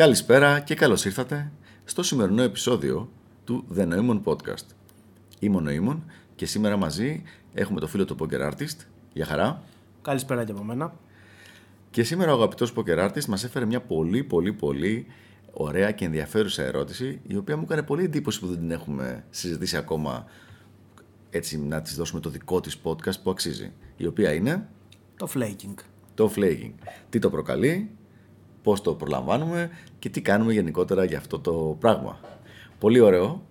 Καλησπέρα και καλώς ήρθατε στο σημερινό επεισόδιο του The Noemon Podcast. Είμαι ο Noemon και σήμερα μαζί έχουμε το φίλο του Poker Artist. Γεια χαρά. Καλησπέρα και από μένα. Και σήμερα ο αγαπητός Poker Artist μας έφερε μια πολύ πολύ πολύ ωραία και ενδιαφέρουσα ερώτηση η οποία μου έκανε πολύ εντύπωση που δεν την έχουμε συζητήσει ακόμα έτσι να της δώσουμε το δικό της podcast που αξίζει. Η οποία είναι... Το flaking. Το flaking. Τι το προκαλεί, πώς το προλαμβάνουμε και τι κάνουμε γενικότερα για αυτό το πράγμα. Πολύ ωραίο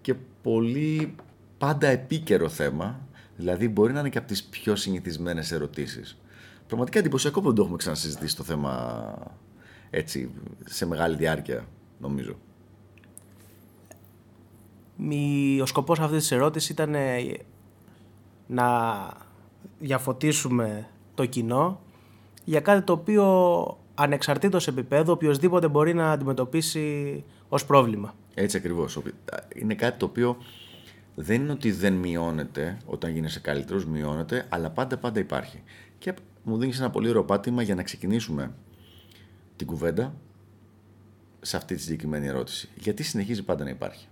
και πολύ πάντα επίκαιρο θέμα, δηλαδή μπορεί να είναι και από τις πιο συνηθισμένες ερωτήσεις. Πραγματικά εντυπωσιακό που δεν το έχουμε ξανασυζητήσει το θέμα έτσι σε μεγάλη διάρκεια, νομίζω. Ο σκοπός αυτής της ερώτησης ήταν ε, να διαφωτίσουμε το κοινό για κάτι το οποίο ανεξαρτήτως επίπεδου οποιοδήποτε μπορεί να αντιμετωπίσει ως πρόβλημα. Έτσι ακριβώς. Είναι κάτι το οποίο δεν είναι ότι δεν μειώνεται όταν γίνεσαι καλύτερος, μειώνεται, αλλά πάντα πάντα υπάρχει. Και μου δίνεις ένα πολύ ωραίο πάτημα για να ξεκινήσουμε την κουβέντα σε αυτή τη συγκεκριμένη ερώτηση. Γιατί συνεχίζει πάντα να υπάρχει.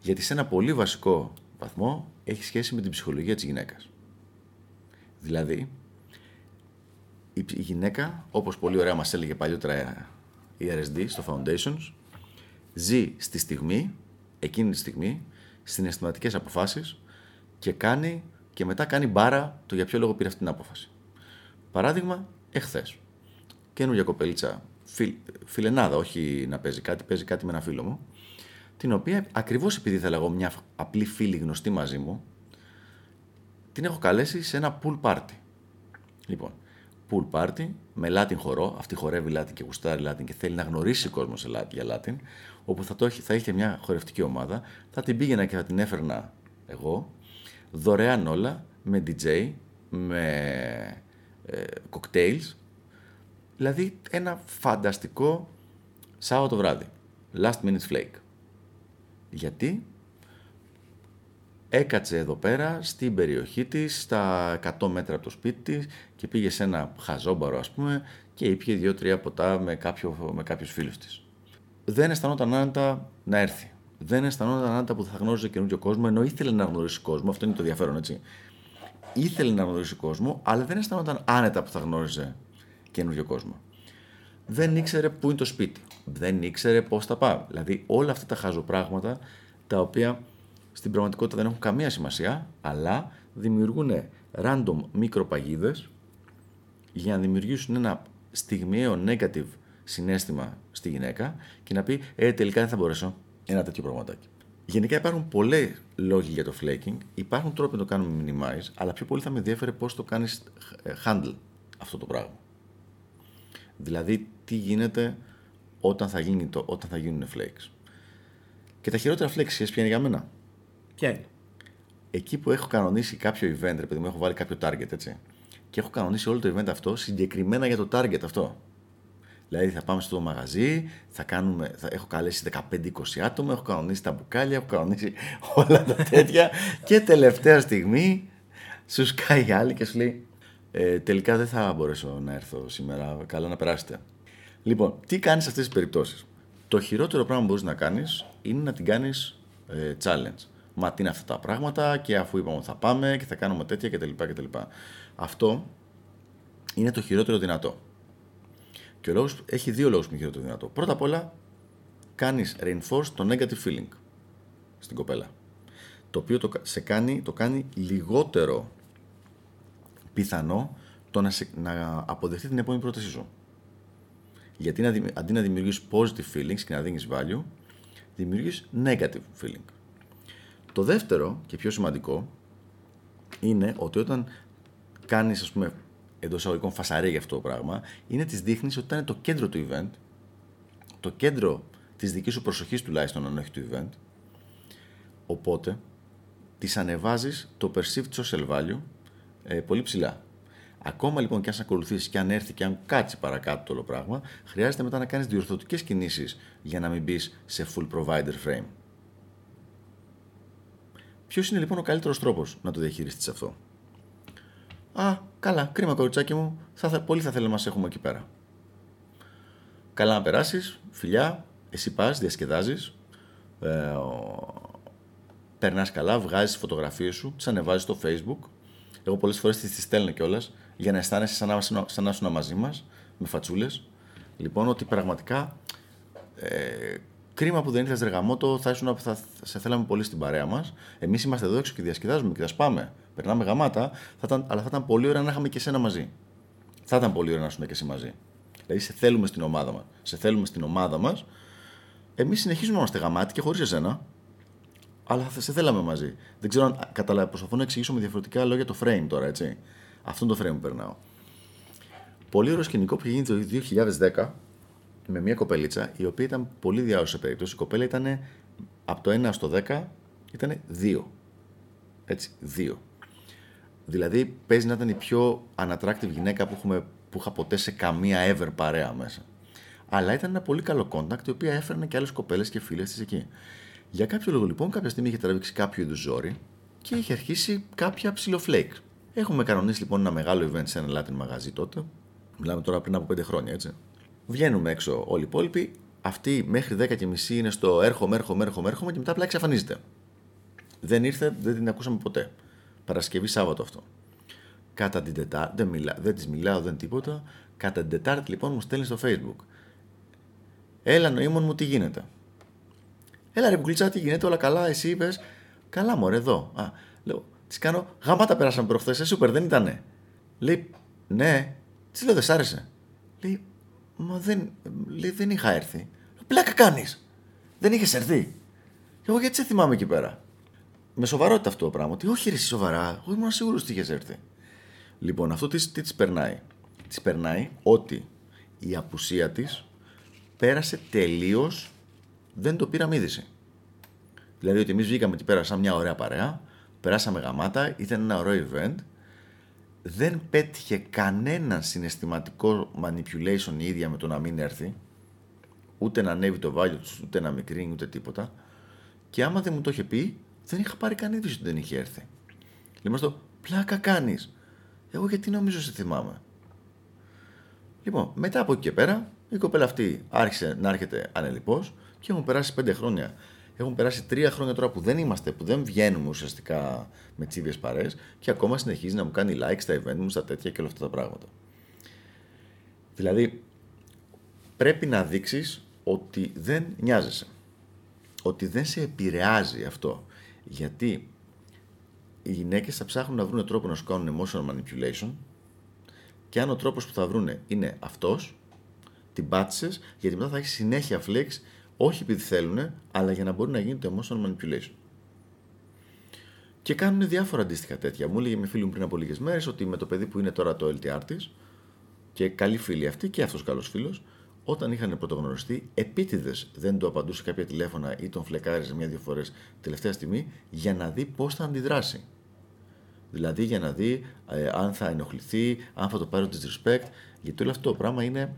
Γιατί σε ένα πολύ βασικό βαθμό έχει σχέση με την ψυχολογία της γυναίκας. Δηλαδή, η γυναίκα, όπως πολύ ωραία μας έλεγε παλιότερα η RSD στο Foundations, ζει στη στιγμή, εκείνη τη στιγμή, συναισθηματικές αποφάσεις και κάνει και μετά κάνει μπάρα το για ποιο λόγο πήρε αυτή την απόφαση. Παράδειγμα, εχθές. Καινούργια κοπελίτσα, φιλ, φιλενάδα, όχι να παίζει κάτι, παίζει κάτι με ένα φίλο μου, την οποία ακριβώς επειδή ήθελα εγώ μια απλή φίλη γνωστή μαζί μου, την έχω καλέσει σε ένα pool party. Λοιπόν, pool party με Latin χορό. Αυτή χορεύει Latin και γουστάρει Latin και θέλει να γνωρίσει κόσμο για Latin. Όπου θα, το, θα είχε μια χορευτική ομάδα. Θα την πήγαινα και θα την έφερνα εγώ. Δωρεάν όλα. Με DJ, με ε, cocktails. Δηλαδή ένα φανταστικό Σάββατο βράδυ. Last minute flake. Γιατί; Έκατσε εδώ πέρα στην περιοχή της, στα 100 μέτρα από το σπίτι της και πήγε σε ένα χαζόμπαρο ας πούμε και ήπια δύο-τρία ποτά με, κάποιο, με κάποιους φίλους της. Δεν αισθανόταν άνετα να έρθει. Δεν αισθανόταν άνετα που θα γνώριζε καινούργιο κόσμο, ενώ ήθελε να γνωρίσει κόσμο, αυτό είναι το ενδιαφέρον έτσι. Ήθελε να γνωρίσει κόσμο, αλλά δεν αισθανόταν άνετα που θα γνώριζε καινούργιο κόσμο. Δεν ήξερε πού είναι το σπίτι. Δεν ήξερε πώς θα πάει. Δηλαδή όλα αυτά τα χαζοπράγματα τα οποία στην πραγματικότητα δεν έχουν καμία σημασία, αλλά δημιουργούν random μικροπαγίδες για να δημιουργήσουν ένα στιγμιαίο negative συνέστημα στη γυναίκα και να πει «Ε, τελικά δεν θα μπορέσω ένα τέτοιο πραγματάκι». Γενικά υπάρχουν πολλοί λόγοι για το flaking, υπάρχουν τρόποι να το κάνουμε minimize, αλλά πιο πολύ θα με ενδιαφέρει πώς το κάνεις ε, handle αυτό το πράγμα. Δηλαδή, τι γίνεται όταν θα, γίνει το, όταν θα γίνουν flakes. Και τα χειρότερα flakes, ποια είναι για μένα; Ποια είναι. Εκεί που έχω κανονίσει κάποιο event, επειδή μου έχω βάλει κάποιο target, έτσι. Και έχω κανονίσει όλο το event αυτό συγκεκριμένα για το target αυτό. Δηλαδή θα πάμε στο μαγαζί, θα κάνουμε, θα, έχω καλέσει 15-20 άτομα, έχω κανονίσει τα μπουκάλια, έχω κανονίσει όλα τα τέτοια και τελευταία στιγμή σου σκάει άλλη και σου λέει ε, τελικά δεν θα μπορέσω να έρθω σήμερα, καλά να περάσετε. Λοιπόν, τι κάνεις σε αυτές τις περιπτώσεις; Το χειρότερο πράγμα που μπορείς να κάνεις είναι να την κάνεις ε, challenge μα τι είναι αυτά τα πράγματα και αφού είπαμε ότι θα πάμε και θα κάνουμε τέτοια κτλ. κτλ. Αυτό είναι το χειρότερο δυνατό. Και ο λόγος, έχει δύο λόγους που είναι χειρότερο δυνατό. Πρώτα απ' όλα, κάνεις reinforce το negative feeling στην κοπέλα. Το οποίο το, σε κάνει, το κάνει λιγότερο πιθανό το να, σε, να αποδεχτεί την επόμενη πρότασή σου. Γιατί αντί να δημιουργείς positive feelings και να δίνεις value, δημιουργείς negative feeling. Το δεύτερο και πιο σημαντικό είναι ότι όταν κάνεις, ας πούμε, εντός εισαγωγικών φασαρέ για αυτό το πράγμα, είναι της δείχνεις ότι ήταν το κέντρο του event, το κέντρο της δικής σου προσοχής τουλάχιστον, αν όχι του event. Οπότε, της ανεβάζεις το perceived social value ε, πολύ ψηλά. Ακόμα λοιπόν και αν σε ακολουθήσει και αν έρθει και αν κάτσει παρακάτω το όλο πράγμα, χρειάζεται μετά να κάνεις διορθωτικές κινήσεις για να μην μπεις σε full provider frame. Ποιος είναι λοιπόν ο καλύτερος τρόπος να το διαχειριστείς αυτό; Α, καλά, κρίμα κοριτσάκι μου, θα, πολύ θα θέλω να μα έχουμε εκεί πέρα. καλά να περάσεις, φιλιά, εσύ πας, διασκεδάζεις, ε, περνάς καλά, βγάζεις τι φωτογραφίες σου, τις ανεβάζεις στο Facebook. Εγώ πολλές φορές τις στέλνω κιόλας για να αισθάνεσαι σαν να, σαν να ήσουν μαζί μας, με φατσούλες. Λοιπόν, ότι πραγματικά ε, κρίμα που δεν ήρθες ρεγαμότο, θα, ήσουν, θα σε θέλαμε πολύ στην παρέα μας. Εμείς είμαστε εδώ έξω και διασκεδάζουμε και θα σπάμε. Περνάμε γαμάτα, θα ήταν, αλλά θα ήταν πολύ ωραία να είχαμε και εσένα μαζί. Θα ήταν πολύ ωραία να ήσουν και εσύ μαζί. Δηλαδή, σε θέλουμε στην ομάδα μας. Σε θέλουμε στην ομάδα μας. Εμείς συνεχίζουμε να είμαστε γαμάτοι και χωρίς εσένα. Αλλά θα σε θέλαμε μαζί. Δεν ξέρω αν καταλαβαίνω. Προσπαθώ να εξηγήσω με διαφορετικά λόγια το frame τώρα, έτσι. Αυτό το frame που περνάω. Πολύ ωραίο σκηνικό που γίνει το 2010 με μια κοπελίτσα η οποία ήταν πολύ διάωση περίπτωση. Η κοπέλα ήταν από το 1 στο 10 ήταν 2. Έτσι, 2. Δηλαδή παίζει να ήταν η πιο unattractive γυναίκα που, έχουμε, που είχα ποτέ σε καμία ever παρέα μέσα. Αλλά ήταν ένα πολύ καλό contact, η οποία έφερνε και άλλες κοπέλες και φίλες της εκεί. Για κάποιο λόγο λοιπόν, κάποια στιγμή είχε τραβήξει κάποιο είδους ζόρι και είχε αρχίσει κάποια ψιλοφλέικ. Έχουμε κανονίσει λοιπόν ένα μεγάλο event σε ένα Latin μαγαζί τότε. Μιλάμε τώρα πριν από 5 χρόνια, έτσι. Βγαίνουμε έξω όλοι οι υπόλοιποι. Αυτή μέχρι 10 και μισή είναι στο έρχομαι, έρχομαι, έρχομαι, έρχομαι και μετά απλά εξαφανίζεται. Δεν ήρθε, δεν την ακούσαμε ποτέ. Παρασκευή Σάββατο αυτό. Κατά την Τετάρτη, δεν, μιλά, δεν της μιλάω, δεν τίποτα. Κατά την Τετάρτη λοιπόν μου στέλνει στο Facebook. Έλα νοήμων μου, τι γίνεται; Έλα ρε πουκλίτσα, τι γίνεται, όλα καλά, εσύ είπες. Καλά, μωρέ, εδώ. Α, λέω, της κάνω, γαμάτα περάσαμε προχθές, ε, σούπερ, δεν ήτανε. Λέει, ναι, της λέω, δεν σ' άρεσε. Λέει, μα δεν, λέει, δεν είχα έρθει. Πλάκα κάνεις. Δεν είχες έρθει. Εγώ γιατί σε θυμάμαι εκεί πέρα. Με σοβαρότητα αυτό το πράγμα. Ότι όχι, ρε, σοβαρά. Εγώ ήμουν σίγουρος ότι είχες έρθει. Λοιπόν, αυτό τι, τι της περνάει. Της περνάει ότι η απουσία της πέρασε τελείως. Δεν το πήραμε είδηση. Δηλαδή ότι εμείς βγήκαμε εκεί πέρα σαν μια ωραία παρέα, περάσαμε γαμάτα, ήταν ένα ωραίο event, δεν πέτυχε κανένα συναισθηματικό manipulation η ίδια με το να μην έρθει, ούτε να ανέβει το βάλιο τους, ούτε να μικρύνει, ούτε τίποτα. Και άμα δεν μου το είχε πει, δεν είχα πάρει καν είδηση ότι δεν είχε έρθει. Λέμε στο πλάκα κάνεις. Εγώ γιατί νομίζω σε θυμάμαι. Λοιπόν, μετά από εκεί και πέρα, η κοπέλα αυτή άρχισε να έρχεται ανελειπώς και έχουν περάσει πέντε χρόνια. Έχουν περάσει τρία χρόνια τώρα που δεν είμαστε, που δεν βγαίνουμε ουσιαστικά με τσίβιες παρέ και ακόμα συνεχίζει να μου κάνει like στα event μου, στα τέτοια και όλα αυτά τα πράγματα. Δηλαδή, πρέπει να δείξεις ότι δεν νοιάζεσαι. Ότι δεν σε επηρεάζει αυτό. Γιατί οι γυναίκες θα ψάχνουν να βρουν τρόπο να σου κάνουν emotional manipulation και αν ο τρόπος που θα βρουν είναι αυτός, την πάτησες, γιατί μετά θα έχεις συνέχεια flex, όχι επειδή θέλουν, αλλά για να μπορεί να γίνει το emotional manipulation. Και κάνουν διάφορα αντίστοιχα τέτοια. Μου έλεγε με φίλη μου πριν από λίγες μέρες ότι με το παιδί που είναι τώρα το LTR της και καλή φίλη αυτή και αυτός καλός φίλος, όταν είχαν πρωτογνωριστεί, επίτηδες δεν του απαντούσε κάποια τηλέφωνα ή τον φλεκάριζε μια-δύο φορές τελευταία στιγμή για να δει πώς θα αντιδράσει. Δηλαδή για να δει ε, αν θα ενοχληθεί, αν θα το πάρει disrespect, γιατί όλο αυτό το πράγμα είναι,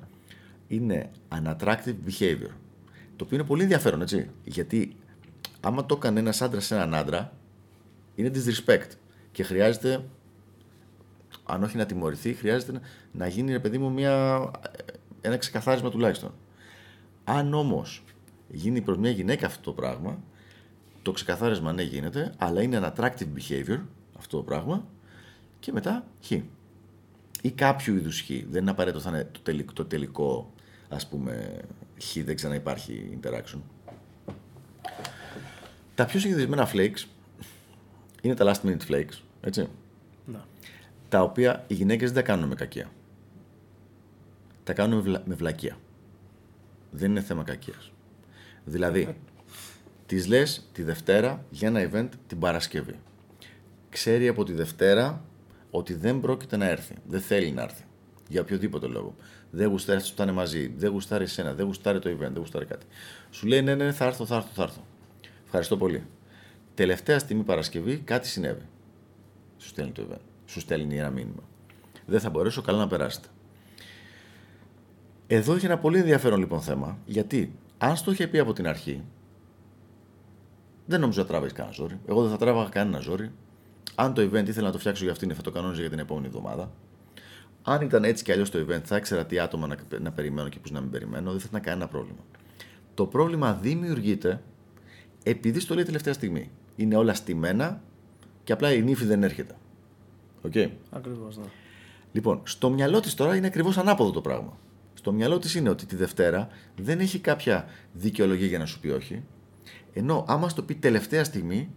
είναι unattractive behavior. Το οποίο είναι πολύ ενδιαφέρον, έτσι. Γιατί άμα το έκανε ένας άντρας σε έναν άντρα, είναι disrespect. Και χρειάζεται, αν όχι να τιμωρηθεί, χρειάζεται να γίνει, ρε παιδί μου, μια, ένα ξεκαθάρισμα τουλάχιστον. Αν όμως γίνει προς μια γυναίκα αυτό το πράγμα, το ξεκαθάρισμα ναι γίνεται, αλλά είναι ένα attractive behavior αυτό το πράγμα και μετά χ. Ή κάποιο είδους χ. Δεν είναι απαραίτητο θα είναι το τελικό, το τελικό ας πούμε χ, δεν ξαναυπάρχει interaction. Τα πιο συνηθισμένα flakes είναι τα last minute flakes, έτσι. Να. Τα οποία οι γυναίκες δεν τα κάνουν με κακία. Τα κάνουν με, βλα... με βλακεία. Δεν είναι θέμα κακίας. Δηλαδή, τη λες τη Δευτέρα για ένα event την Παρασκευή ξέρει από τη Δευτέρα ότι δεν πρόκειται να έρθει. Δεν θέλει να έρθει. Για οποιοδήποτε λόγο. Δεν γουστάρεις αυτό που ήταν μαζί. Δεν γουστάρεις εσένα. Δεν γουστάρει το event. Δεν γουστάρει κάτι. Σου λέει ναι, ναι, θα έρθω, θα έρθω, θα έρθω. Ευχαριστώ πολύ. Τελευταία στιγμή Παρασκευή κάτι συνέβη. Σου στέλνει το event. Σου στέλνει ένα μήνυμα. Δεν θα μπορέσω καλά να περάσετε. Εδώ έχει ένα πολύ ενδιαφέρον λοιπόν θέμα. Γιατί αν στο είχε πει από την αρχή, δεν νομίζω να τράβεις κανένα ζόρι. Εγώ δεν θα τράβαγα κανένα ζόρι. Αν το event ήθελα να το φτιάξω για αυτήν, θα το κανόνιζα για την επόμενη εβδομάδα. Αν ήταν έτσι κι αλλιώς το event, θα ήξερα τι άτομα να, να περιμένω και πώς να μην περιμένω, δεν θα ήταν κανένα πρόβλημα. Το πρόβλημα δημιουργείται επειδή στο λέει τελευταία στιγμή. Είναι όλα στημένα και απλά η νύφη δεν έρχεται. OK. Okay. Ακριβώς, ναι. Λοιπόν, στο μυαλό της τώρα είναι ακριβώς ανάποδο το πράγμα. Στο μυαλό της είναι ότι τη Δευτέρα δεν έχει κάποια δικαιολογία για να σου πει όχι. Ενώ άμα στο πει τελευταία στιγμή,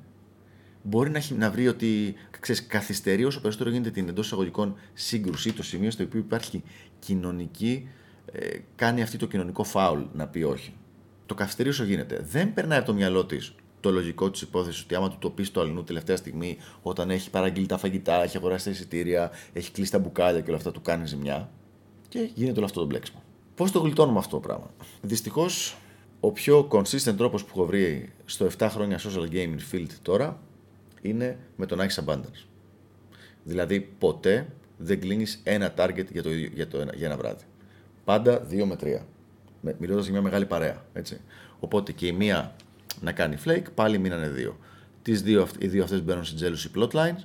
μπορεί να, να βρει ότι ξέρεις, καθυστερεί όσο περισσότερο γίνεται την εντός εισαγωγικών σύγκρουση, το σημείο στο οποίο υπάρχει κοινωνική, ε, κάνει αυτή το κοινωνικό φάουλ να πει όχι. Το καθυστερεί όσο γίνεται. Δεν περνάει από το μυαλό της το λογικό της υπόθεσης ότι άμα του το πεις στο αλληνού τελευταία στιγμή, όταν έχει παραγγείλει τα φαγητά, έχει αγοράσει τα εισιτήρια, έχει κλείσει τα μπουκάλια και όλα αυτά, του κάνει ζημιά. Και γίνεται όλο αυτό το μπλέξιμο. Πώς το γλιτώνουμε αυτό το πράγμα; Δυστυχώς, ο πιο consistent τρόπος που έχω βρει στο 7 χρόνια social gaming field τώρα είναι με τον να abundance. Δηλαδή, ποτέ δεν κλείνεις ένα target για, το, για, το, για ένα βράδυ. Πάντα 2 με 3. Μιλώντας για μια μεγάλη παρέα. Έτσι. Οπότε και η μία να κάνει flake, πάλι μείνανε δύο. Τις δύο οι δύο αυτές μπαίνουν σε jealousy plotlines.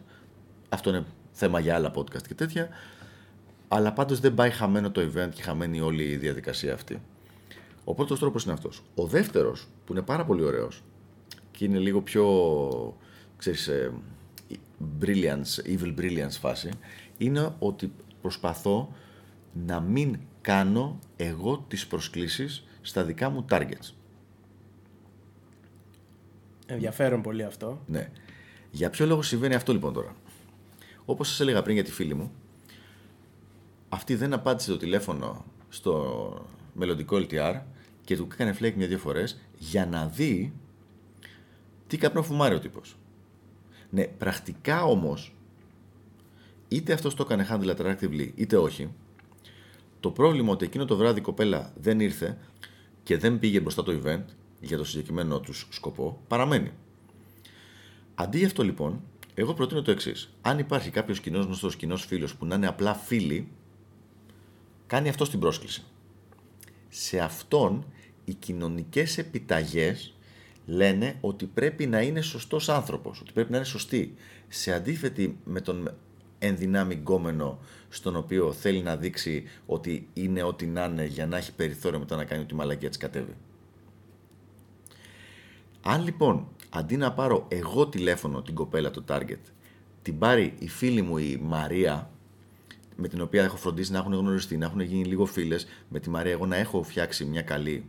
Αυτό είναι θέμα για άλλα podcast και τέτοια. Αλλά πάντως δεν πάει χαμένο το event και χαμένη όλη η διαδικασία αυτή. Ο πρώτος τρόπος είναι αυτός. Ο δεύτερος, που είναι πάρα πολύ ωραίος και είναι λίγο πιο ξέρεις, ε, brilliance, evil brilliance φάση, είναι ότι προσπαθώ να μην κάνω εγώ τις προσκλήσεις στα δικά μου targets. Ενδιαφέρον πολύ αυτό. Ναι. Για ποιο λόγο συμβαίνει αυτό λοιπόν τώρα; Όπως σας έλεγα πριν για τη φίλη μου, αυτή δεν απάντησε το τηλέφωνο στο μελλοντικό LTR και του έκανε φλέκ μια-δύο φορές για να δει τι καπνό φουμάρει ο τύπος. Ναι, πρακτικά όμως, είτε αυτός το έκανε handle attractively είτε όχι, το πρόβλημα ότι εκείνο το βράδυ η κοπέλα δεν ήρθε και δεν πήγε μπροστά το event για το συγκεκριμένο τους σκοπό, παραμένει. Αντί γι' αυτό λοιπόν, εγώ προτείνω το εξής. Αν υπάρχει κάποιος κοινός γνωστός, κοινός φίλος που να είναι απλά φίλοι, κάνει αυτό στην πρόσκληση. Σε αυτόν οι κοινωνικές επιταγές λένε ότι πρέπει να είναι σωστός άνθρωπος, ότι πρέπει να είναι σωστή. Σε αντίθετη με τον ενδυνάμει γκόμενο στον οποίο θέλει να δείξει ότι είναι ό,τι να είναι για να έχει περιθώριο μετά να κάνει ότι η μαλακία της κατέβει. Αν λοιπόν αντί να πάρω εγώ τηλέφωνο την κοπέλα το target, την πάρει η φίλη μου η Μαρία, με την οποία έχω φροντίσει να έχουν γνωριστεί, να έχουν γίνει λίγο φίλες, με τη Μαρία εγώ να έχω φτιάξει μια καλή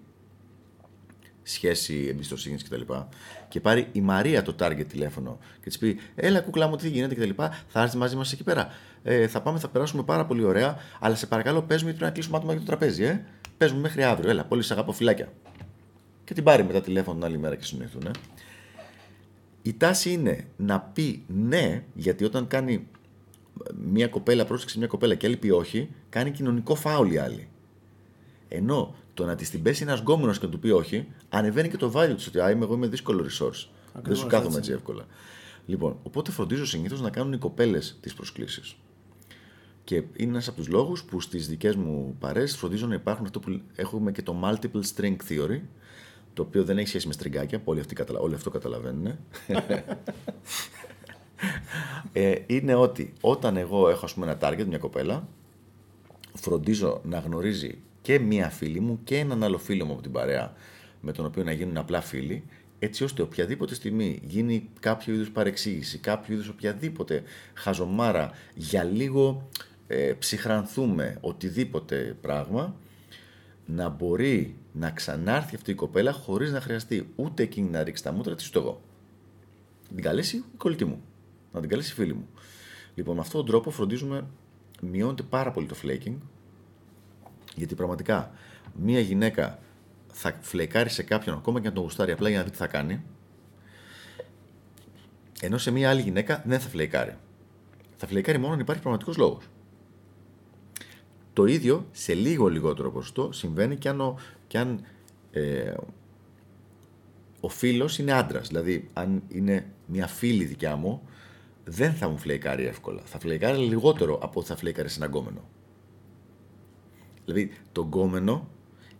σχέση εμπιστοσύνη κτλ. Και, και πάρει η Μαρία το target τηλέφωνο και της πει: Έλα, κούκλα μου, τι γίνεται κτλ. Θα έρθεις μαζί μας εκεί πέρα. Ε, θα πάμε, θα περάσουμε πάρα πολύ ωραία, αλλά σε παρακαλώ, πες μου γιατί πρέπει να κλείσουμε άτομα για το τραπέζι. Ε. Πες μου μέχρι αύριο, έλα, πολύ σε αγαπώ, φυλάκια. Και την πάρει μετά τηλέφωνο την άλλη μέρα και συνοηθούν. Ε. Η τάση είναι να πει ναι, γιατί όταν κάνει μια κοπέλα, πρόσεξε μια κοπέλα και άλλη πει όχι, κάνει κοινωνικό φάουλ η άλλη. Ενώ το να τη την πέσει ένας γκόμενος και να του πει όχι, ανεβαίνει και το value του ότι α, είμαι εγώ είμαι δύσκολο resource. Δεν σου κάθομαι έτσι εύκολα. Λοιπόν, οπότε φροντίζω συνήθως να κάνουν οι κοπέλες τις προσκλήσεις. Και είναι ένας από τους λόγους που στις δικές μου παρέ φροντίζω να υπάρχουν αυτό που έχουμε και το multiple string theory, το οποίο δεν έχει σχέση με στριγκάκια, που όλοι, αυτοί, όλοι αυτό καταλαβαίνουν. ε, είναι ότι όταν εγώ έχω ας πούμε, ένα target, μια κοπέλα, φροντίζω να γνωρίζει και μία φίλη μου και έναν άλλο φίλο μου από την παρέα με τον οποίο να γίνουν απλά φίλοι, έτσι ώστε οποιαδήποτε στιγμή γίνει κάποιο είδους παρεξήγηση, κάποιο είδους οποιαδήποτε χαζομάρα για λίγο ε, ψυχρανθούμε οτιδήποτε πράγμα, να μπορεί να ξανάρθει αυτή η κοπέλα χωρίς να χρειαστεί ούτε εκείνη να ρίξει τα μούτρα της, ούτε εγώ. Να την καλέσει η κολλητή μου, να την καλέσει η φίλη μου. Λοιπόν, με αυτόν τον τρόπο φροντίζουμε, μειώνεται πάρα πολύ το flaking, γιατί πραγματικά μία γυναίκα θα φλεκάρει σε κάποιον ακόμα και να τον γουστάρει απλά για να δει τι θα κάνει. Ενώ σε μία άλλη γυναίκα δεν θα φλεκάρει. Θα φλεκάρει μόνο αν υπάρχει πραγματικός λόγος. Το ίδιο σε λίγο λιγότερο ποσοστό συμβαίνει και αν, ο, και αν ε, ο φίλος είναι άντρας. Δηλαδή, αν είναι μια φίλη δικιά μου, δεν θα μου φλεκάρει εύκολα. Θα φλεκάρει λιγότερο από ότι θα φλεκάρει σε έναν γκόμενο. Δηλαδή, το γκόμενο,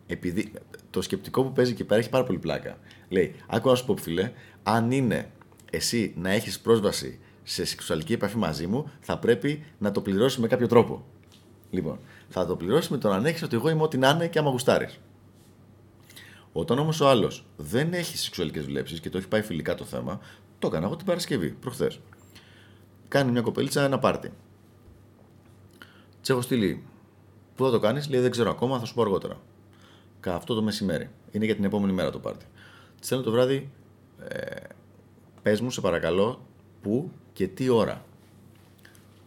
επειδή το σκεπτικό που παίζει εκεί πέρα έχει πάρα πολύ πλάκα. Λέει, άκου να σου πω, φίλε, αν είναι εσύ να έχεις πρόσβαση σε σεξουαλική επαφή μαζί μου, θα πρέπει να το πληρώσεις με κάποιο τρόπο. Λοιπόν, θα το πληρώσεις με το να ανέχεις ότι εγώ είμαι ό,τι να είναι και άμα γουστάρεις. Όταν όμως ο άλλος δεν έχει σεξουαλικές βλέψεις και το έχει πάει φιλικά το θέμα, το έκανα εγώ την Παρασκευή, προχθές. Κάνει μια κοπελίτσα ένα πάρτι. Της έχω στείλει. Πού θα το κάνεις, λέει δεν ξέρω ακόμα, θα σου πω αργότερα. Κα αυτό το μεσημέρι. Είναι για την επόμενη μέρα το πάρτι. Τη στέλνω το βράδυ, ε, πες μου σε παρακαλώ, πού και τι ώρα.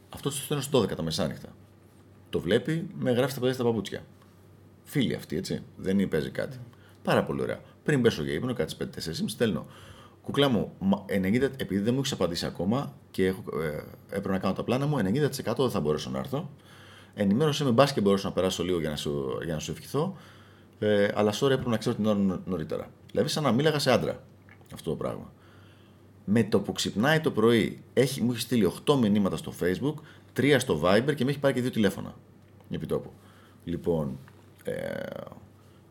Αυτό το στέλνω στις 12 τα μεσάνυχτα. Το βλέπει, με γράφει τα παιδιά στα παπούτσια. Φίλοι αυτοί, έτσι. Δεν παίζει κάτι. Πάρα πολύ ωραία. Πριν πέσω για ύπνο, κάτι 5-4, στέλνω. Κουκλά μου, 90, επειδή δεν μου έχεις απαντήσει ακόμα και έχω, ε, έπρεπε να κάνω τα πλάνα μου, 90% δεν θα μπορέσω να έρθω. Ενημέρωσέ με μπα και μπορέσω να περάσω λίγο για να σου, για να σου ευχηθώ. Ε, αλλά sorry, έπρεπε να ξέρω την ώρα νωρίτερα. Δηλαδή, σαν να μίλαγα σε άντρα αυτό το πράγμα. Με το που ξυπνάει το πρωί, έχει, μου έχει στείλει 8 μηνύματα στο Facebook, 3 στο Viber και με έχει πάρει και 2 τηλέφωνα. Επί τόπου. Λοιπόν, ε,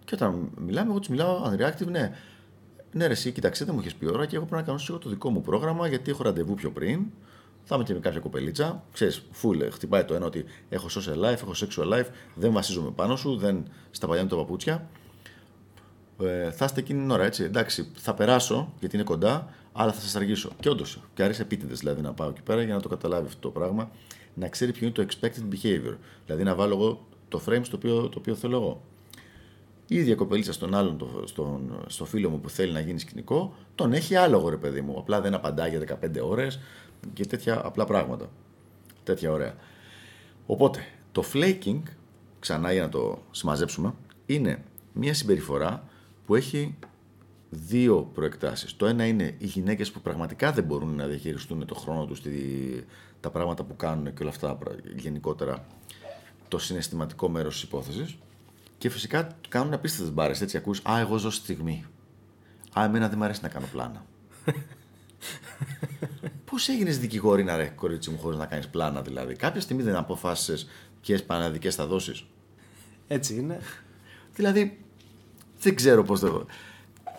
και όταν μιλάμε, εγώ τους μιλάω unreactive, ναι. Ναι, ρε, εσύ, κοιτάξτε, δεν μου έχεις πει ώρα και εγώ πρέπει να κάνω σίγουρα το δικό μου πρόγραμμα γιατί έχω ραντεβού πιο πριν. Θα είμαι και με κάποια κοπελίτσα. Ξέρεις, full, χτυπάει το ένα ότι έχω social life, έχω sexual life, δεν βασίζομαι πάνω σου, δεν στα παλιά μου τα παπούτσια. Ε, θα είστε εκείνη την ώρα, έτσι. Εντάξει, θα περάσω γιατί είναι κοντά, αλλά θα σας αργήσω. Και όντως, και αρέσει επίτηδες δηλαδή να πάω εκεί πέρα για να το καταλάβει αυτό το πράγμα, να ξέρει ποιο είναι το expected behavior. Δηλαδή να βάλω εγώ το frame στο οποίο, το οποίο θέλω εγώ. Η ίδια κοπελίτσα στον άλλον, το, στον, στο φίλο μου που θέλει να γίνει σκηνικό, τον έχει άλογο ρε παιδί μου. Απλά δεν απαντά για 15 ώρες και τέτοια απλά πράγματα. Τέτοια ωραία. Οπότε, το flaking, ξανά για να το συμμαζέψουμε, είναι μια συμπεριφορά που έχει δύο προεκτάσεις. Το ένα είναι οι γυναίκες που πραγματικά δεν μπορούν να διαχειριστούν το χρόνο τους, τα πράγματα που κάνουν και όλα αυτά γενικότερα το συναισθηματικό μέρος της υπόθεσης. Και φυσικά κάνουν απίστευτες μπάρες. Έτσι ακούς, Α, εγώ ζω στη στιγμή. Α, εμένα δεν μου αρέσει να κάνω πλάνα. Πώς έγινες δικηγόρη να ρε, κορίτσι μου, χωρίς να κάνεις πλάνα δηλαδή; Κάποια στιγμή δεν αποφάσισες ποιες παναδικέ θα δώσεις; Έτσι είναι. δηλαδή, δεν ξέρω πώς το.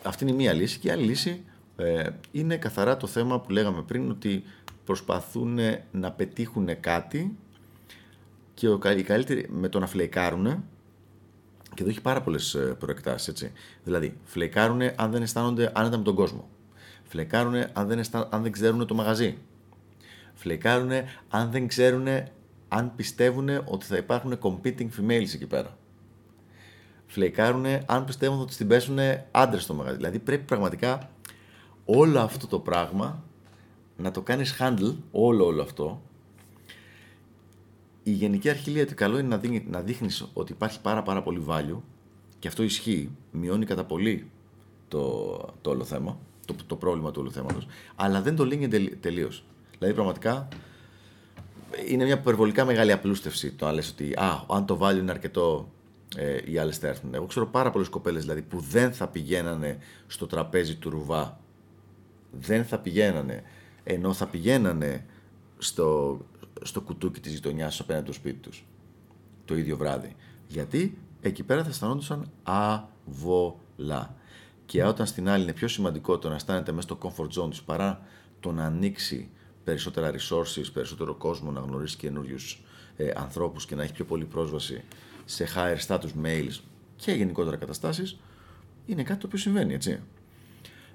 Αυτή είναι η μία λύση. Και η άλλη λύση ε, είναι καθαρά το θέμα που λέγαμε πριν ότι προσπαθούν να πετύχουν κάτι και οι καλύτεροι με το να φλεκάρουν και εδώ έχει πάρα πολλές ε, προεκτάσεις. Δηλαδή, φλεκάρουν αν δεν αισθάνονται άνετα με τον κόσμο. Φλεκάρουν αν δεν, αισθά... αν δεν ξέρουν το μαγαζί. Φλεκάρουν αν δεν ξέρουν, αν πιστεύουν ότι θα υπάρχουν competing females εκεί πέρα. Φλεκάρουν αν πιστεύουν ότι στην πέσουν άντρες στο μαγαζί. Δηλαδή πρέπει πραγματικά όλο αυτό το πράγμα να το κάνεις handle, όλο όλο αυτό, η γενική αρχή λέει ότι καλό είναι να, δείχνει, να δείχνεις ότι υπάρχει πάρα, πάρα πολύ value και αυτό ισχύει, μειώνει κατά πολύ το, το όλο θέμα, το, το πρόβλημα του όλου θέματος, αλλά δεν το λύνει τελείως. Δηλαδή πραγματικά είναι μια υπερβολικά μεγάλη απλούστευση το να λες ότι α, αν το value είναι αρκετό ε, οι άλλες θα έρθουν. Εγώ ξέρω πάρα πολλές κοπέλες δηλαδή, που δεν θα πηγαίνανε στο τραπέζι του ρουβά. Δεν θα πηγαίνανε. Ενώ θα πηγαίνανε στο, στο κουτούκι της γειτονιάς απέναντι στο σπίτι τους το ίδιο βράδυ. Γιατί εκεί πέρα θα αισθανόντουσαν αβολά. Και όταν στην άλλη είναι πιο σημαντικό το να αισθάνεται μέσα στο comfort zone του παρά το να ανοίξει περισσότερα resources, περισσότερο κόσμο, να γνωρίσει καινούριους ε, ανθρώπους και να έχει πιο πολύ πρόσβαση σε higher status mails και γενικότερα καταστάσεις, είναι κάτι το οποίο συμβαίνει, έτσι.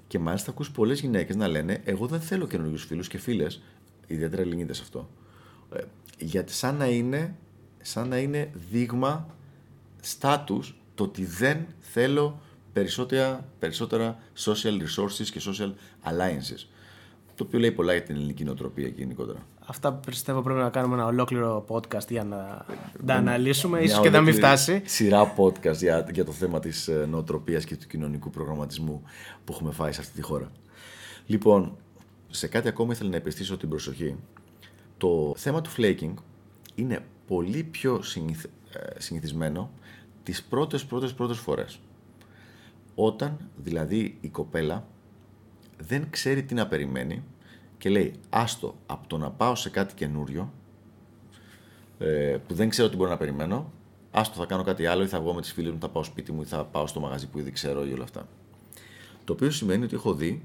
Και μάλιστα ακούς πολλές γυναίκες να λένε: Εγώ δεν θέλω καινούριους φίλους και φίλες, ιδιαίτερα Ελληνίδες αυτό. Ε, γιατί σαν να είναι, σαν να είναι δείγμα status το ότι δεν θέλω περισσότερα, περισσότερα social resources και social alliances. Το οποίο λέει πολλά για την ελληνική νοοτροπία γενικότερα. Αυτά πιστεύω πρέπει να κάνουμε ένα ολόκληρο podcast για να τα αναλύσουμε, ίσως και να μην φτάσει. Σειρά podcast για, για το θέμα της ε, νοοτροπίας και του κοινωνικού προγραμματισμού που έχουμε φάει σε αυτή τη χώρα. Λοιπόν, σε κάτι ακόμα ήθελα να επιστήσω την προσοχή το θέμα του flaking είναι πολύ πιο συνηθ, ε, συνηθισμένο τις πρώτες πρώτες πρώτες φορές. Όταν δηλαδή η κοπέλα δεν ξέρει τι να περιμένει και λέει άστο από το να πάω σε κάτι καινούριο ε, που δεν ξέρω τι μπορώ να περιμένω άστο θα κάνω κάτι άλλο ή θα βγω με τις φίλες μου, θα πάω σπίτι μου ή θα πάω στο μαγαζί που ήδη ξέρω ή όλα αυτά. Το οποίο σημαίνει ότι έχω δει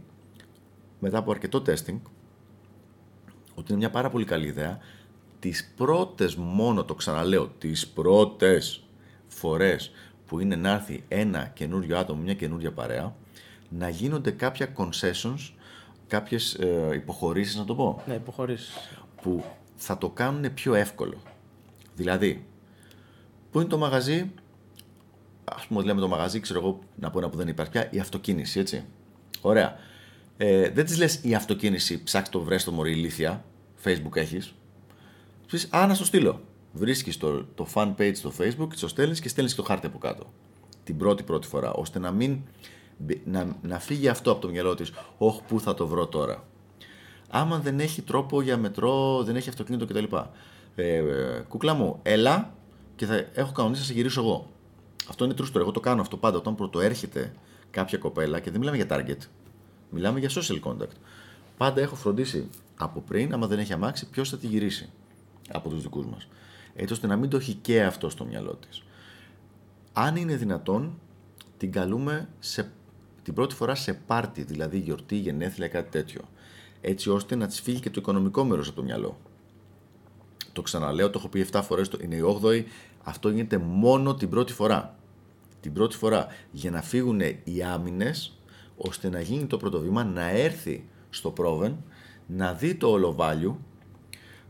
μετά από αρκετό testing ότι είναι μια πάρα πολύ καλή ιδέα τις πρώτες μόνο, το ξαναλέω, τις πρώτες φορές που είναι να έρθει ένα καινούριο άτομο, μια καινούρια παρέα, να γίνονται κάποια concessions, κάποιες ε, υποχωρήσεις να το πω. Ναι, υποχωρήσεις. Που θα το κάνουν πιο εύκολο. Δηλαδή, πού είναι το μαγαζί, ας πούμε λέμε το μαγαζί, ξέρω εγώ να πω ένα που δεν υπάρχει πια, η αυτοκίνηση, έτσι. Ωραία. Ε, δεν της λες η αυτοκίνηση, ψάξει το βρέστο μωρή ηλίθια, facebook έχεις. Πει, α, να στο στείλω. Βρίσκεις το, το fan page στο facebook, το στέλνεις και στέλνεις το χάρτη από κάτω. Την πρώτη πρώτη φορά, ώστε να μην να, να φύγει αυτό από το μυαλό της, Όχι, πού θα το βρω τώρα. Άμα δεν έχει τρόπο για μετρό, δεν έχει αυτοκίνητο κτλ. Ε, ε, κουκλά μου, έλα και θα έχω κανονίσει να σε γυρίσω εγώ. Αυτό είναι true Εγώ το κάνω αυτό πάντα. Όταν πρωτοέρχεται κάποια κοπέλα και δεν μιλάμε για target, μιλάμε για social contact. Πάντα έχω φροντίσει από πριν, άμα δεν έχει αμάξει, ποιος θα τη γυρίσει από τους δικούς μας. Έτσι ώστε να μην το έχει και αυτό στο μυαλό της. Αν είναι δυνατόν, την καλούμε σε, την πρώτη φορά σε πάρτι, δηλαδή γιορτή, γενέθλια, κάτι τέτοιο. Έτσι ώστε να της φύγει και το οικονομικό μέρος από το μυαλό. Το ξαναλέω, το έχω πει 7 φορές, είναι η 8η. Αυτό γίνεται μόνο την πρώτη φορά. Την πρώτη φορά για να φύγουν οι άμυνες, ώστε να γίνει το πρώτο βήμα, να έρθει στο πρόβεν, να δει το όλο value,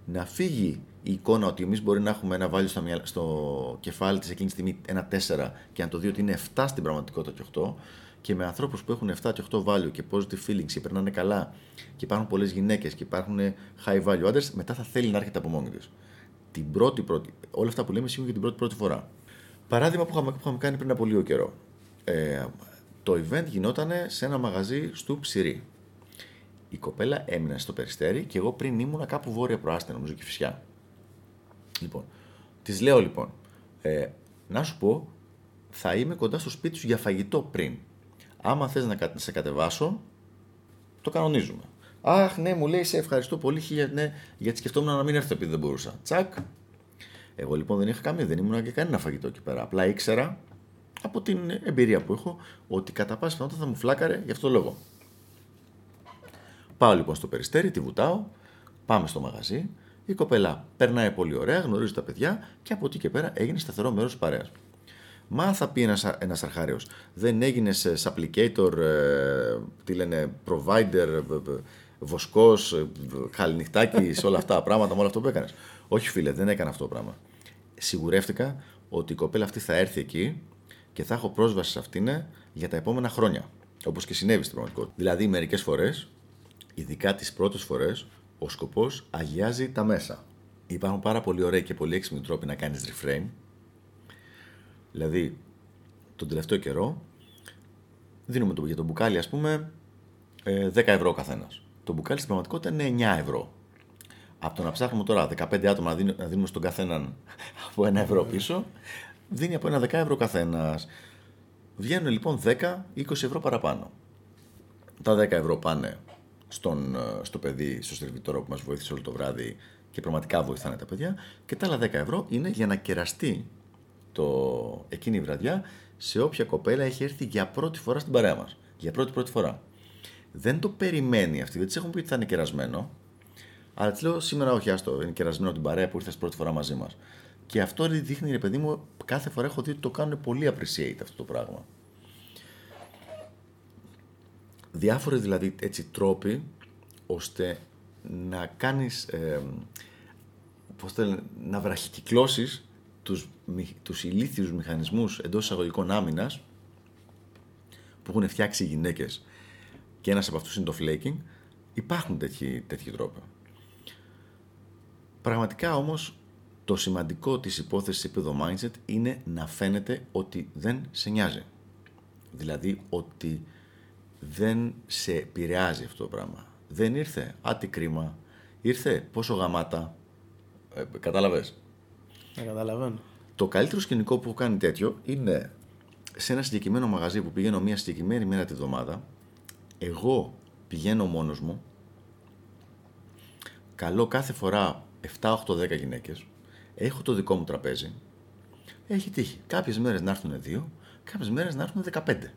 να φύγει η εικόνα ότι εμείς μπορεί να έχουμε ένα value στο, στο κεφάλι της εκείνη τη στιγμή ένα 4 και να το δει ότι είναι 7 στην πραγματικότητα και 8 και με ανθρώπους που έχουν 7 και 8 value και positive feelings και περνάνε καλά και υπάρχουν πολλές γυναίκες και υπάρχουν high value others, μετά θα θέλει να έρχεται από μόνη της. Την πρώτη, πρώτη, όλα αυτά που λέμε σίγουρα για την πρώτη, πρώτη φορά. Παράδειγμα που είχαμε, που είχαμε κάνει πριν από λίγο καιρό. Ε, το event γινόταν σε ένα μαγαζί στο Ψηρή. Η κοπέλα έμεινε στο περιστέρι και εγώ πριν ήμουνα κάπου βόρεια προάστια, νομίζω και φυσιά. Λοιπόν, τη λέω λοιπόν, ε, να σου πω, θα είμαι κοντά στο σπίτι σου για φαγητό πριν. Άμα θες να σε κατεβάσω, το κανονίζουμε. Αχ, ναι, μου λέει, σε ευχαριστώ πολύ, χίλια, ναι, γιατί σκεφτόμουν να μην έρθω επειδή δεν μπορούσα. Τσακ. Εγώ λοιπόν δεν είχα καμία, δεν ήμουν και κανένα φαγητό εκεί πέρα. Απλά ήξερα από την εμπειρία που έχω ότι κατά πάση πιθανότητα θα μου φλάκαρε γι' αυτό το λόγο. Πάω λοιπόν στο περιστέρι, τη βουτάω, πάμε στο μαγαζί. Η κοπέλα περνάει πολύ ωραία, γνωρίζει τα παιδιά και από εκεί και πέρα έγινε σταθερό μέρος της παρέας. Μα θα πει ένας ένας αρχάριος, δεν έγινες supplicator, ε, τι λένε, provider, βοσκός, καληνυχτάκι, σε όλα αυτά τα πράγματα, με όλο αυτό που έκανες. Όχι, φίλε, δεν έκανα αυτό το πράγμα. Σιγουρεύτηκα ότι η κοπέλα αυτή θα έρθει εκεί και θα έχω πρόσβαση σε αυτήν για τα επόμενα χρόνια. Όπως και συνέβη στην πραγματικότητα. Δηλαδή, μερικές φορές, ειδικά τις πρώτες φορές, ο σκοπός αγιάζει τα μέσα. Υπάρχουν πάρα πολύ ωραίοι και πολύ έξυπνοι τρόποι να κάνεις reframe. Δηλαδή, τον τελευταίο καιρό, δίνουμε το, για το μπουκάλι, ας πούμε, 10 ε, ευρώ ο καθένας. Το μπουκάλι στην πραγματικότητα είναι 9 ευρώ. Από το να ψάχνουμε τώρα 15 άτομα να δίνουμε, στον καθέναν από 1 ευρώ πίσω, δίνει από ένα 10 ευρώ καθένας. Βγαίνουν λοιπόν 10-20 ευρώ παραπάνω. Τα 10 ευρώ πάνε στον, ε, στο παιδί, στο σερβιτόρο που μας βοήθησε όλο το βράδυ και πραγματικά βοηθάνε τα παιδιά. Και τα άλλα 10 ευρώ είναι για να κεραστεί το, εκείνη η βραδιά σε όποια κοπέλα έχει έρθει για πρώτη φορά στην παρέα μας. Για πρώτη πρώτη φορά. Δεν το περιμένει αυτή, δεν της έχουν πει ότι θα είναι κερασμένο. Αλλά της λέω σήμερα, όχι, άστο, είναι κερασμένο την παρέα που ήρθες πρώτη φορά μαζί μας. Και αυτό δείχνει, ρε παιδί μου, κάθε φορά έχω δει ότι το κάνουν πολύ appreciate αυτό το πράγμα. Διάφοροι δηλαδή έτσι τρόποι ώστε να κάνεις, ε, πώς θέλει, να βραχικυκλώσεις τους, τους ηλίθιους μηχανισμούς εντός εισαγωγικών άμυνας που έχουν φτιάξει οι γυναίκες και ένας από αυτούς είναι το flaking, υπάρχουν τέτοιοι, τέτοιοι τρόποι. Πραγματικά όμως το σημαντικό της υπόθεσης επίπεδο mindset είναι να φαίνεται ότι δεν σε νοιάζει. Δηλαδή ότι δεν σε επηρεάζει αυτό το πράγμα. Δεν ήρθε, άτι κρίμα, ήρθε, πόσο γαμάτα, ε, κατάλαβες. Ε, καταλαβαίνω. Το καλύτερο σκηνικό που έχω κάνει τέτοιο είναι σε ένα συγκεκριμένο μαγαζί που πηγαίνω μια συγκεκριμένη μέρα τη βδομάδα, εγώ πηγαίνω μόνος μου, καλώ κάθε φορά 7, 8, 10 γυναίκες, έχω το δικό μου τραπέζι, έχει τύχει. Κάποιες μέρες να έρθουν 2, κάποιες μέρες να έρθουν 15.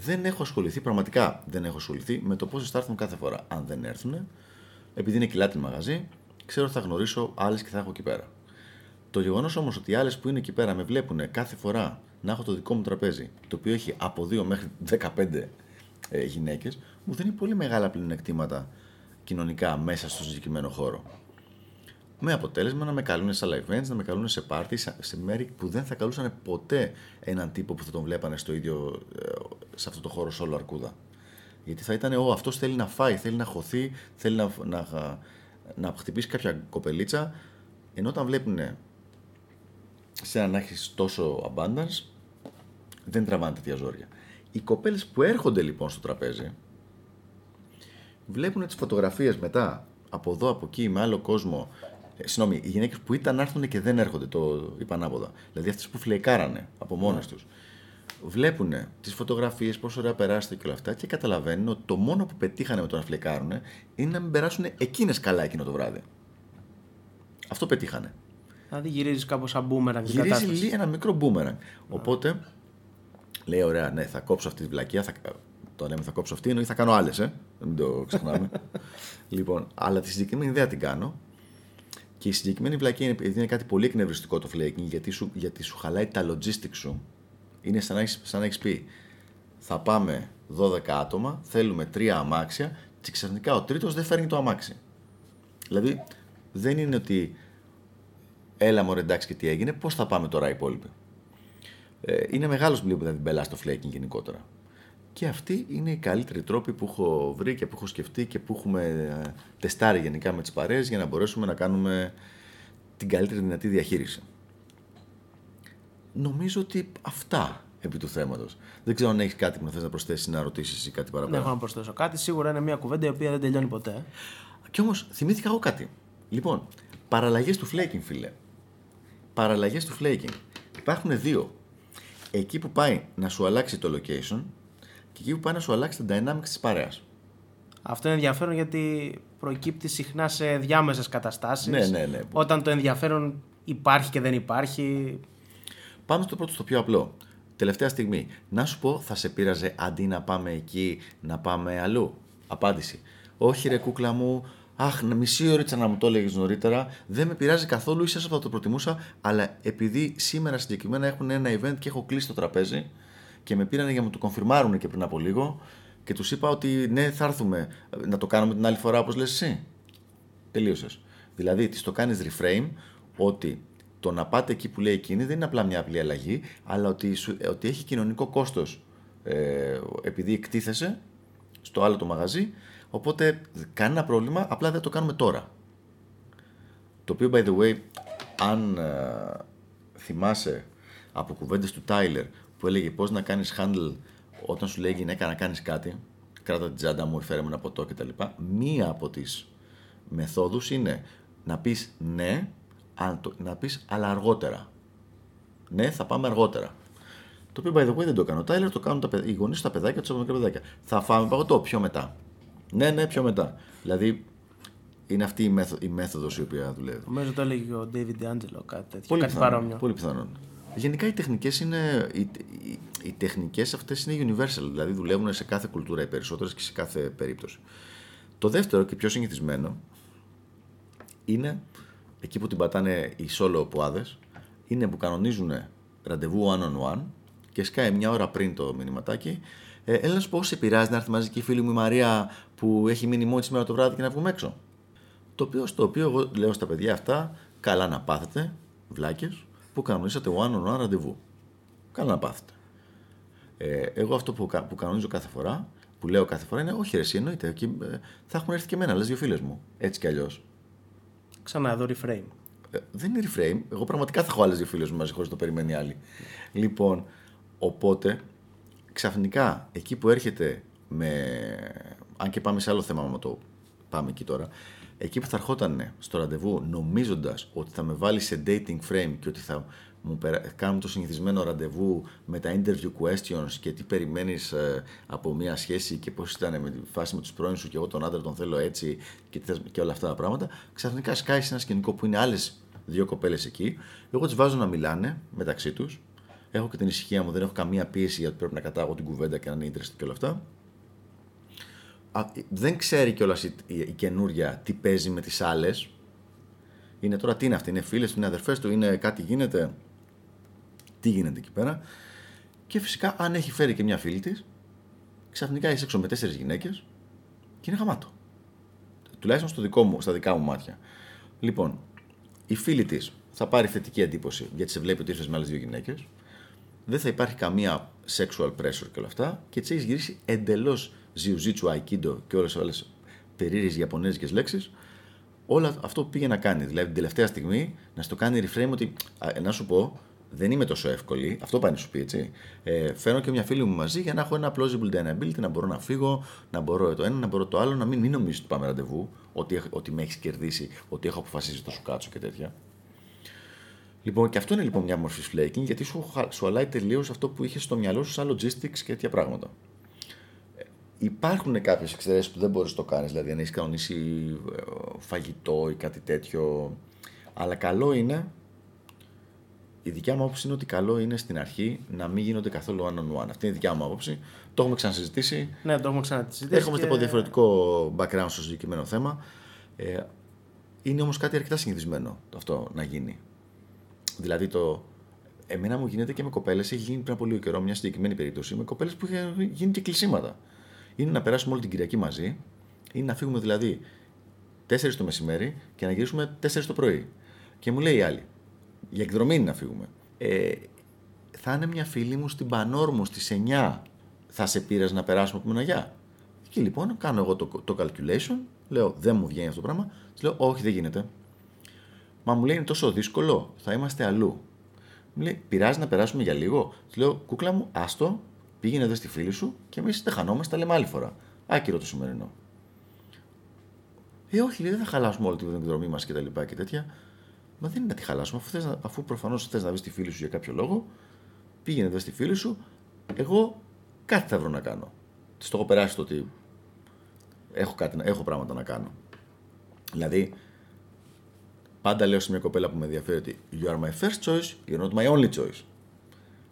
Δεν έχω ασχοληθεί, πραγματικά δεν έχω ασχοληθεί με το πόσε θα έρθουν κάθε φορά. Αν δεν έρθουν, επειδή είναι κιλάτι μαγαζί, ξέρω ότι θα γνωρίσω άλλες και θα έχω εκεί πέρα. Το γεγονός όμως ότι οι άλλες που είναι εκεί πέρα με βλέπουν κάθε φορά να έχω το δικό μου τραπέζι, το οποίο έχει από 2 μέχρι 15 ε, γυναίκες, μου δίνει πολύ μεγάλα πλεονεκτήματα κοινωνικά μέσα στο συγκεκριμένο χώρο. Με αποτέλεσμα να με καλούν σε άλλα events, να με καλούν σε party, σε μέρη που δεν θα καλούσαν ποτέ έναν τύπο που θα τον βλέπανε στο ίδιο, ε, σε αυτό το χώρο όλο αρκούδα. Γιατί θα ήταν, ο αυτός θέλει να φάει, θέλει να χωθεί, θέλει να, να, να χτυπήσει κάποια κοπελίτσα. Ενώ όταν βλέπουν σε να έχει τόσο abundance, δεν τραβάνε τέτοια ζόρια. Οι κοπέλες που έρχονται λοιπόν στο τραπέζι, βλέπουν τις φωτογραφίες μετά από εδώ, από εκεί, με άλλο κόσμο. Ε, συγγνώμη, οι γυναίκες που ήταν να έρθουν και δεν έρχονται, το είπα ανάποδα. Δηλαδή αυτές που φλεκάρανε από μόνες τους. Βλέπουν τις φωτογραφίες, πόσο ωραία περάσετε και όλα αυτά και καταλαβαίνουν ότι το μόνο που πετύχανε με το να φλεκάρουν είναι να μην περάσουν εκείνες καλά εκείνο το βράδυ. Αυτό πετύχανε. Δηλαδή γυρίζεις κάπως σαν μπούμεραν. Γυρίζει ένα μικρό μπούμεραν. Οπότε λέει: Ωραία, ναι, θα κόψω αυτή τη βλακία. Θα... Το λέμε θα κόψω αυτή, εννοεί θα κάνω άλλες, ε. μην το ξεχνάμε. λοιπόν, αλλά τη συγκεκριμένη ιδέα την κάνω. Και η συγκεκριμένη βλακία είναι, επειδή είναι κάτι πολύ εκνευριστικό το flaking, γιατί σου, γιατί σου χαλάει τα logistics σου. Είναι σαν να έχει έχεις πει: Θα πάμε 12 άτομα, θέλουμε τρία αμάξια, και ξαφνικά ο τρίτος δεν φέρνει το αμάξι. Δηλαδή, δεν είναι ότι έλα μωρέ εντάξει και τι έγινε, πώς θα πάμε τώρα οι υπόλοιποι; Ε, είναι μεγάλος που δεν την πελά στο flaking γενικότερα. Και αυτοί είναι οι καλύτεροι τρόποι που έχω βρει και που έχω σκεφτεί και που έχουμε ε, τεστάρει γενικά με τις παρέες για να μπορέσουμε να κάνουμε την καλύτερη δυνατή διαχείριση. Νομίζω ότι αυτά επί του θέματος. Δεν ξέρω αν έχεις κάτι που να θες να προσθέσεις, να ρωτήσεις ή κάτι παραπάνω. Δεν έχω να προσθέσω κάτι. Σίγουρα είναι μια κουβέντα η οποία δεν τελειώνει ποτέ. Κι όμως θυμήθηκα εγώ κάτι. Λοιπόν, παραλλαγές του flaking, φίλε. Παραλλαγές του flaking. Υπάρχουν δύο. Εκεί που πάει να σου αλλάξει το location και εκεί που πάει να σου αλλάξει τα dynamics της παρέας. Αυτό είναι ενδιαφέρον γιατί προκύπτει συχνά σε διάμεσες καταστάσεις. Ναι, ναι, ναι. Όταν το ενδιαφέρον υπάρχει και δεν υπάρχει. Πάμε στο πρώτο, στο πιο απλό. Τελευταία στιγμή. Να σου πω, θα σε πείραζε αντί να πάμε εκεί, να πάμε αλλού. Απάντηση. Όχι, ρε κούκλα μου, Αχ, μισή ώρα να μου το έλεγες νωρίτερα. Δεν με πειράζει καθόλου, ίσω θα το προτιμούσα. Αλλά επειδή σήμερα συγκεκριμένα έχουν ένα event και έχω κλείσει το τραπέζι και με πήραν για να μου το κονφιρμάρουν και πριν από λίγο και τους είπα ότι ναι, θα έρθουμε να το κάνουμε την άλλη φορά όπως λες εσύ. Τελείωσες. Δηλαδή, της το κάνεις reframe ότι το να πάτε εκεί που λέει εκείνη δεν είναι απλά μια απλή αλλαγή, αλλά ότι, ότι έχει κοινωνικό κόστος ε, επειδή εκτίθεσαι στο άλλο το μαγαζί Οπότε κανένα πρόβλημα, απλά δεν το κάνουμε τώρα. Το οποίο, by the way, αν ε, θυμάσαι από κουβέντες του Τάιλερ που έλεγε πώς να κάνεις handle όταν σου λέει γυναίκα να κάνεις κάτι, κράτα την τσάντα μου, φέρε μου ένα ποτό κτλ. Μία από τις μεθόδους είναι να πεις ναι, να πεις αλλά αργότερα. Ναι, θα πάμε αργότερα. Το οποίο, by the way, δεν το κάνω. Ο Τάιλερ το κάνουν τα, οι γονείς τα παιδάκια, τους μικρά παιδάκια. Θα φάμε παγωτό πιο μετά. Ναι, ναι, πιο μετά. Δηλαδή είναι αυτή η, μέθο, η μέθοδος η οποία δουλεύει. Νομίζω το έλεγε ο David Angelo κάτι τέτοιο. Πολύ κάτι παρόμοιο. Πολύ πιθανόν. Γενικά οι τεχνικές είναι, οι, οι, οι τεχνικές αυτές είναι universal, δηλαδή δουλεύουν σε κάθε κουλτούρα οι περισσότερες και σε κάθε περίπτωση. Το δεύτερο και πιο συνηθισμένο είναι εκεί που την πατάνε οι solo ποάδες, είναι που κανονίζουν ραντεβού one on one και σκάει μια ώρα πριν το μηνυματάκι ε, έλα να σου πω, σε πειράζει να έρθει μαζί και η φίλη μου η Μαρία που έχει μείνει μόνη σήμερα το βράδυ και να βγούμε έξω. Το οποίο, στο οποίο εγώ λέω στα παιδιά αυτά, καλά να πάθετε, βλάκες, που κανονίσατε one on one ραντεβού. Καλά να πάθετε. Ε, εγώ αυτό που, που κανονίζω κάθε φορά, που λέω κάθε φορά είναι όχι, ρε, εσύ εννοείται. Και, ε, θα έχουν έρθει και εμένα, λες δύο φίλες μου. Έτσι κι αλλιώς. Ξανά εδώ reframe. Ε, δεν είναι reframe. Εγώ πραγματικά θα έχω άλλες δύο φίλες μου μαζί χωρίς το περιμένει άλλη. Λοιπόν, οπότε ξαφνικά εκεί που έρχεται με. Αν και πάμε σε άλλο θέμα, με το πάμε εκεί τώρα. Εκεί που θα ερχόταν στο ραντεβού νομίζοντας ότι θα με βάλει σε dating frame και ότι θα μου κάνουμε το συνηθισμένο ραντεβού με τα interview questions και τι περιμένεις ε, από μια σχέση και πώς ήταν με τη φάση με τους πρώην σου και εγώ τον άντρα τον θέλω έτσι και, και όλα αυτά τα πράγματα. Ξαφνικά σκάει σε ένα σκηνικό που είναι άλλες δύο κοπέλες εκεί. Εγώ τις βάζω να μιλάνε μεταξύ τους Έχω και την ησυχία μου, δεν έχω καμία πίεση γιατί πρέπει να κατάγω την κουβέντα και να είναι interesting και όλα αυτά. Δεν ξέρει κιόλας η, η, η καινούρια τι παίζει με τις άλλες. Είναι τώρα τι είναι αυτή, είναι φίλες του, είναι αδερφές του, είναι κάτι γίνεται. Τι γίνεται εκεί πέρα. Και φυσικά αν έχει φέρει και μια φίλη της, ξαφνικά είσαι έξω με τέσσερις γυναίκες και είναι χαμάτο. Τουλάχιστον στο δικό μου, στα δικά μου μάτια. Λοιπόν, η φίλη της θα πάρει θετική εντύπωση γιατί σε βλέπει ότι είσαι με άλλες δύο γυναίκες. Δεν θα υπάρχει καμία sexual pressure και όλα αυτά και τη έχεις γυρίσει εντελώς ζιουζίτσου, aikido και όλες άλλε περίεργες ιαπωνέζικες λέξεις. Όλο αυτό που πήγε να κάνει. Δηλαδή την τελευταία στιγμή να στο κάνει reframe ότι α, να σου πω, δεν είμαι τόσο εύκολη. Αυτό πάει να σου πει έτσι. Ε, φέρνω και μια φίλη μου μαζί για να έχω ένα plausible deniability, να μπορώ να φύγω, να μπορώ το ένα, να μπορώ το άλλο, να μην, μην νομίζεις ότι πάμε ραντεβού, ότι, ότι με έχεις κερδίσει, ότι έχω αποφασίσει το σου κάτσω και τέτοια. Λοιπόν, και αυτό είναι λοιπόν μια μορφή flaking, γιατί σου, σου αλλάει τελείως αυτό που είχες στο μυαλό σου σαν logistics και τέτοια πράγματα. Ε, υπάρχουν κάποιες εξαιρέσεις που δεν μπορείς να το κάνεις, δηλαδή αν έχεις κανονίσει ε, φαγητό ή κάτι τέτοιο. Αλλά καλό είναι, η δικιά μου άποψη είναι ότι καλό είναι στην αρχή να μην γίνονται καθόλου one on one. Αυτή είναι η δικιά μου άποψη. Το έχουμε ξανασυζητήσει. Ναι, το έχουμε ξανασυζητήσει. Έχουμε και... από διαφορετικό background στο συγκεκριμένο θέμα. Ε, είναι όμως κάτι αρκετά συνηθισμένο αυτό να γίνει. Δηλαδή το. Εμένα μου γίνεται και με κοπέλες, έχει γίνει πριν από λίγο καιρό μια συγκεκριμένη περίπτωση, με κοπέλες που έχουν γίνει και κλεισίματα. Είναι να περάσουμε όλη την Κυριακή μαζί, είναι να φύγουμε δηλαδή 4 το μεσημέρι και να γυρίσουμε 4 το πρωί. Και μου λέει η άλλη, για εκδρομή είναι να φύγουμε. Ε, θα είναι μια φίλη μου στην Πανόρμου στις 9. Θα σε πήρε να περάσουμε από Μεναγιά. Εκεί λοιπόν κάνω εγώ το, το calculation, λέω δεν μου βγαίνει αυτό το πράγμα. Της λέω όχι, δεν γίνεται. Μα μου λέει είναι τόσο δύσκολο, θα είμαστε αλλού. Μου λέει, πειράζει να περάσουμε για λίγο. Του λέω, κούκλα μου, άστο, πήγαινε εδώ στη φίλη σου και εμείς δεν χανόμαστε, τα λέμε άλλη φορά. Άκυρο το σημερινό. Ε, όχι, λέει, δεν θα χαλάσουμε όλη την εκδρομή μας και τα λοιπά και τέτοια. Μα δεν είναι να τη χαλάσουμε, αφού, θες, αφού προφανώς θες να βρει τη φίλη σου για κάποιο λόγο, πήγαινε εδώ στη φίλη σου, εγώ κάτι θα βρω να κάνω. Της το έχω περάσει το ότι έχω, κάτι, έχω πράγματα να κάνω. Δηλαδή, Πάντα λέω σε μια κοπέλα που με ενδιαφέρει ότι You are my first choice, you're not my only choice.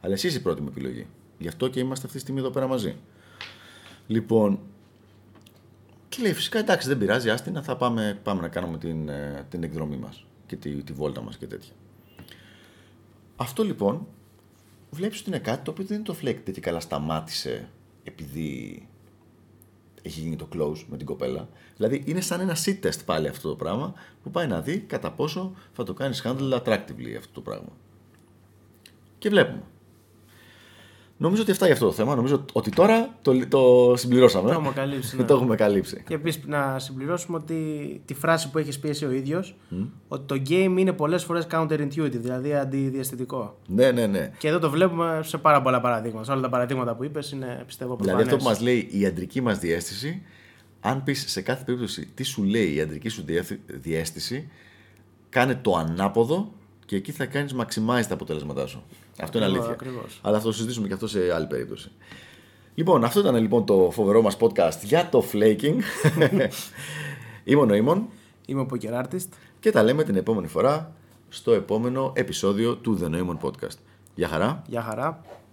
Αλλά εσύ είσαι η πρώτη μου επιλογή. Γι' αυτό και είμαστε αυτή τη στιγμή εδώ πέρα μαζί. Λοιπόν, και λέει φυσικά εντάξει δεν πειράζει, άστινα θα πάμε, πάμε να κάνουμε την, ε, την εκδρομή μας και τη, τη βόλτα μας και τέτοια. Αυτό λοιπόν βλέπεις ότι είναι κάτι το οποίο δεν είναι το φλέκ και καλά σταμάτησε επειδή έχει γίνει το close με την κοπέλα. Δηλαδή είναι σαν ένα sit test πάλι αυτό το πράγμα που πάει να δει κατά πόσο θα το κάνεις handle attractively αυτό το πράγμα. Και βλέπουμε. Νομίζω ότι αυτά για αυτό το θέμα. Νομίζω ότι τώρα το, το συμπληρώσαμε. Το έχουμε καλύψει. Ναι. το έχουμε καλύψει. Και επίσης να συμπληρώσουμε ότι τη φράση που έχεις πει εσύ ο ίδιος, ότι το game είναι πολλές φορές counterintuitive, δηλαδή αντιδιαστητικό. Ναι, ναι, ναι. Και εδώ το βλέπουμε σε πάρα πολλά παραδείγματα. όλα τα παραδείγματα που είπες είναι πιστεύω Δηλαδή αυτό που μας λέει η αντρική μας διέστηση, αν πεις σε κάθε περίπτωση τι σου λέει η αντρική σου διέστηση, κάνε το ανάποδο και εκεί θα κάνεις maximize τα αποτελέσματά σου. Αυτό είναι αλήθεια. Ακριβώς. Αλλά θα το συζητήσουμε και αυτό σε άλλη περίπτωση. Λοιπόν, αυτό ήταν λοιπόν το φοβερό μας podcast για το flaking. Είμαι ο Νοήμων. Είμαι ο Poker Artist. Και τα λέμε την επόμενη φορά στο επόμενο επεισόδιο του The Noemon Podcast. Γεια χαρά. Γεια χαρά.